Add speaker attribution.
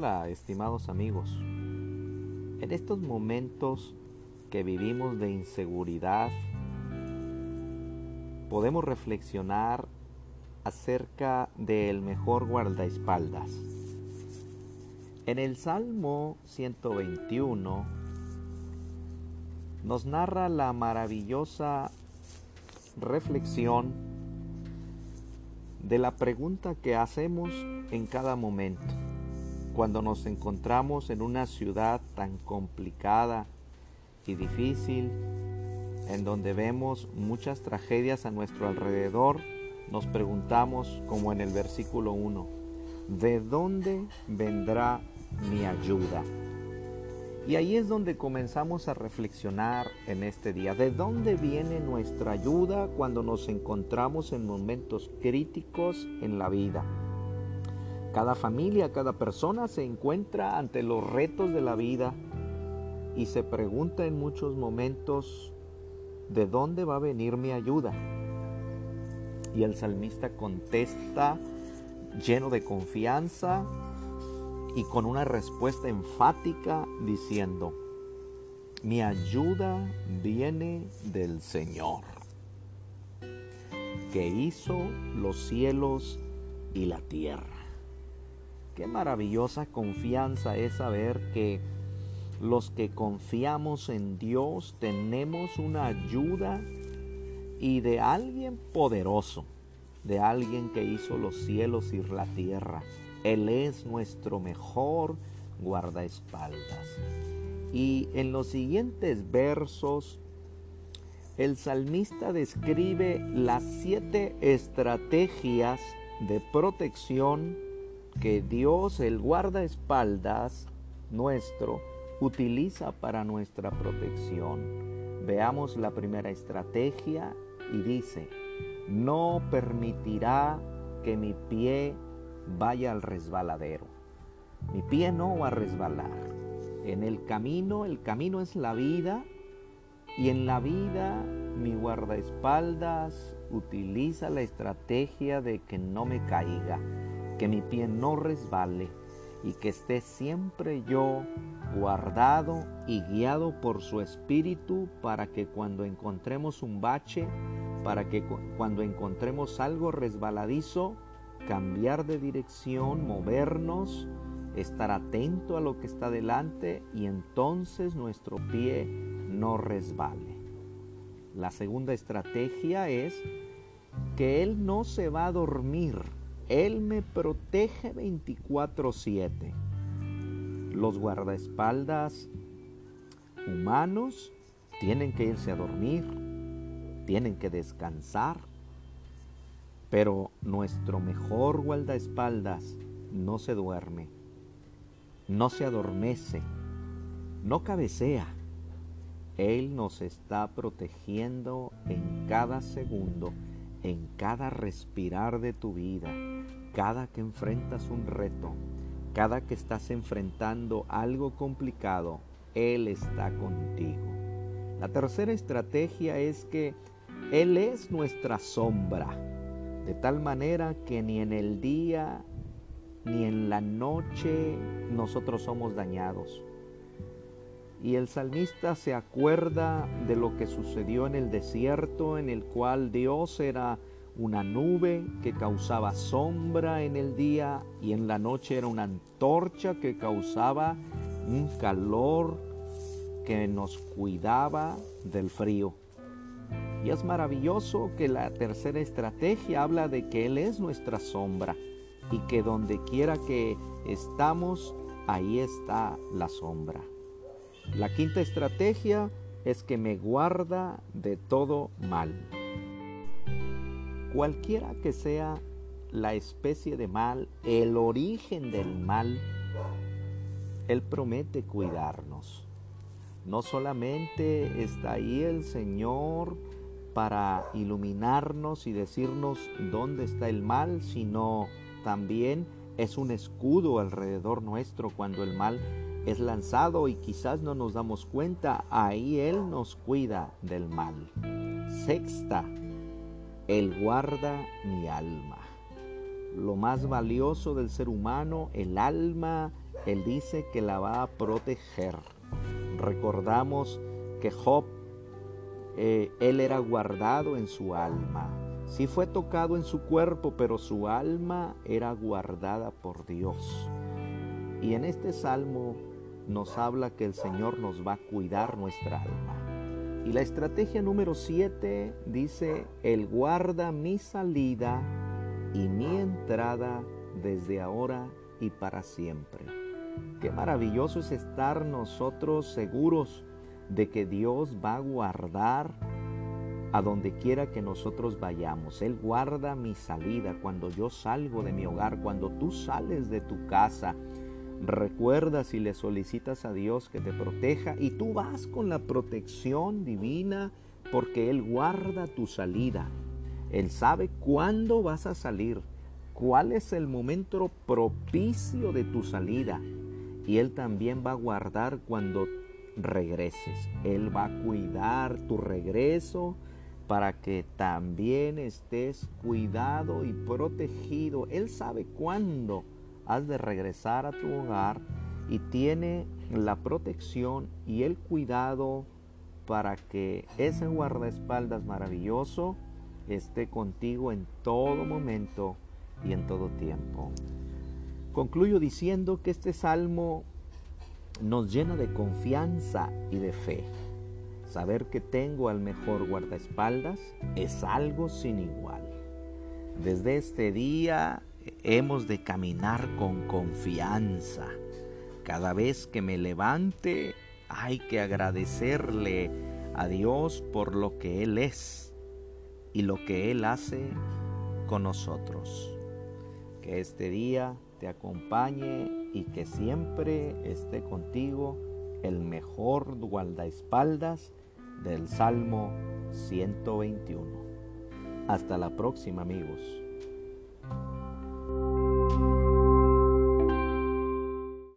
Speaker 1: Hola, estimados amigos. En estos momentos que vivimos de inseguridad, podemos reflexionar acerca del mejor guardaespaldas. En el Salmo 121 nos narra la maravillosa reflexión de la pregunta que hacemos en cada momento cuando nos encontramos en una ciudad tan complicada y difícil, en donde vemos muchas tragedias a nuestro alrededor, nos preguntamos, como en el versículo 1, ¿de dónde vendrá mi ayuda? Y ahí es donde comenzamos a reflexionar en este día. ¿De dónde viene nuestra ayuda cuando nos encontramos en momentos críticos en la vida? Cada familia, cada persona se encuentra ante los retos de la vida y se pregunta en muchos momentos, ¿de dónde va a venir mi ayuda? Y el salmista contesta lleno de confianza y con una respuesta enfática diciendo, mi ayuda viene del Señor, que hizo los cielos y la tierra. Qué maravillosa confianza es saber que los que confiamos en Dios tenemos una ayuda y de alguien poderoso, de alguien que hizo los cielos y la tierra. Él es nuestro mejor guardaespaldas. Y en los siguientes versos, el salmista describe las siete estrategias de protección que Dios, el guardaespaldas nuestro, utiliza para nuestra protección. Veamos la primera estrategia y dice, no permitirá que mi pie vaya al resbaladero. Mi pie no va a resbalar. En el camino, el camino es la vida y en la vida mi guardaespaldas utiliza la estrategia de que no me caiga que mi pie no resbale y que esté siempre yo guardado y guiado por su espíritu para que cuando encontremos un bache, para que cuando encontremos algo resbaladizo, cambiar de dirección, movernos, estar atento a lo que está delante y entonces nuestro pie no resbale. La segunda estrategia es que Él no se va a dormir él me protege 24/7. Los guardaespaldas humanos tienen que irse a dormir, tienen que descansar, pero nuestro mejor guardaespaldas no se duerme, no se adormece, no cabecea. Él nos está protegiendo en cada segundo en cada respirar de tu vida, cada que enfrentas un reto, cada que estás enfrentando algo complicado, Él está contigo. La tercera estrategia es que Él es nuestra sombra, de tal manera que ni en el día ni en la noche nosotros somos dañados. Y el salmista se acuerda de lo que sucedió en el desierto, en el cual Dios era una nube que causaba sombra en el día y en la noche era una antorcha que causaba un calor que nos cuidaba del frío. Y es maravilloso que la tercera estrategia habla de que Él es nuestra sombra y que donde quiera que estamos, ahí está la sombra. La quinta estrategia es que me guarda de todo mal. Cualquiera que sea la especie de mal, el origen del mal, Él promete cuidarnos. No solamente está ahí el Señor para iluminarnos y decirnos dónde está el mal, sino también es un escudo alrededor nuestro cuando el mal es lanzado y quizás no nos damos cuenta, ahí Él nos cuida del mal. Sexta, Él guarda mi alma. Lo más valioso del ser humano, el alma, Él dice que la va a proteger. Recordamos que Job, eh, él era guardado en su alma. Sí fue tocado en su cuerpo, pero su alma era guardada por Dios. Y en este salmo nos habla que el Señor nos va a cuidar nuestra alma. Y la estrategia número 7 dice, Él guarda mi salida y mi entrada desde ahora y para siempre. Qué maravilloso es estar nosotros seguros de que Dios va a guardar a donde quiera que nosotros vayamos. Él guarda mi salida cuando yo salgo de mi hogar, cuando tú sales de tu casa. Recuerda si le solicitas a Dios que te proteja y tú vas con la protección divina porque Él guarda tu salida. Él sabe cuándo vas a salir, cuál es el momento propicio de tu salida. Y Él también va a guardar cuando regreses. Él va a cuidar tu regreso para que también estés cuidado y protegido. Él sabe cuándo has de regresar a tu hogar y tiene la protección y el cuidado para que ese guardaespaldas maravilloso esté contigo en todo momento y en todo tiempo. Concluyo diciendo que este salmo nos llena de confianza y de fe. Saber que tengo al mejor guardaespaldas es algo sin igual. Desde este día hemos de caminar con confianza. Cada vez que me levante hay que agradecerle a Dios por lo que Él es y lo que Él hace con nosotros. Que este día te acompañe y que siempre esté contigo el mejor guardaespaldas del Salmo 121. Hasta la próxima amigos.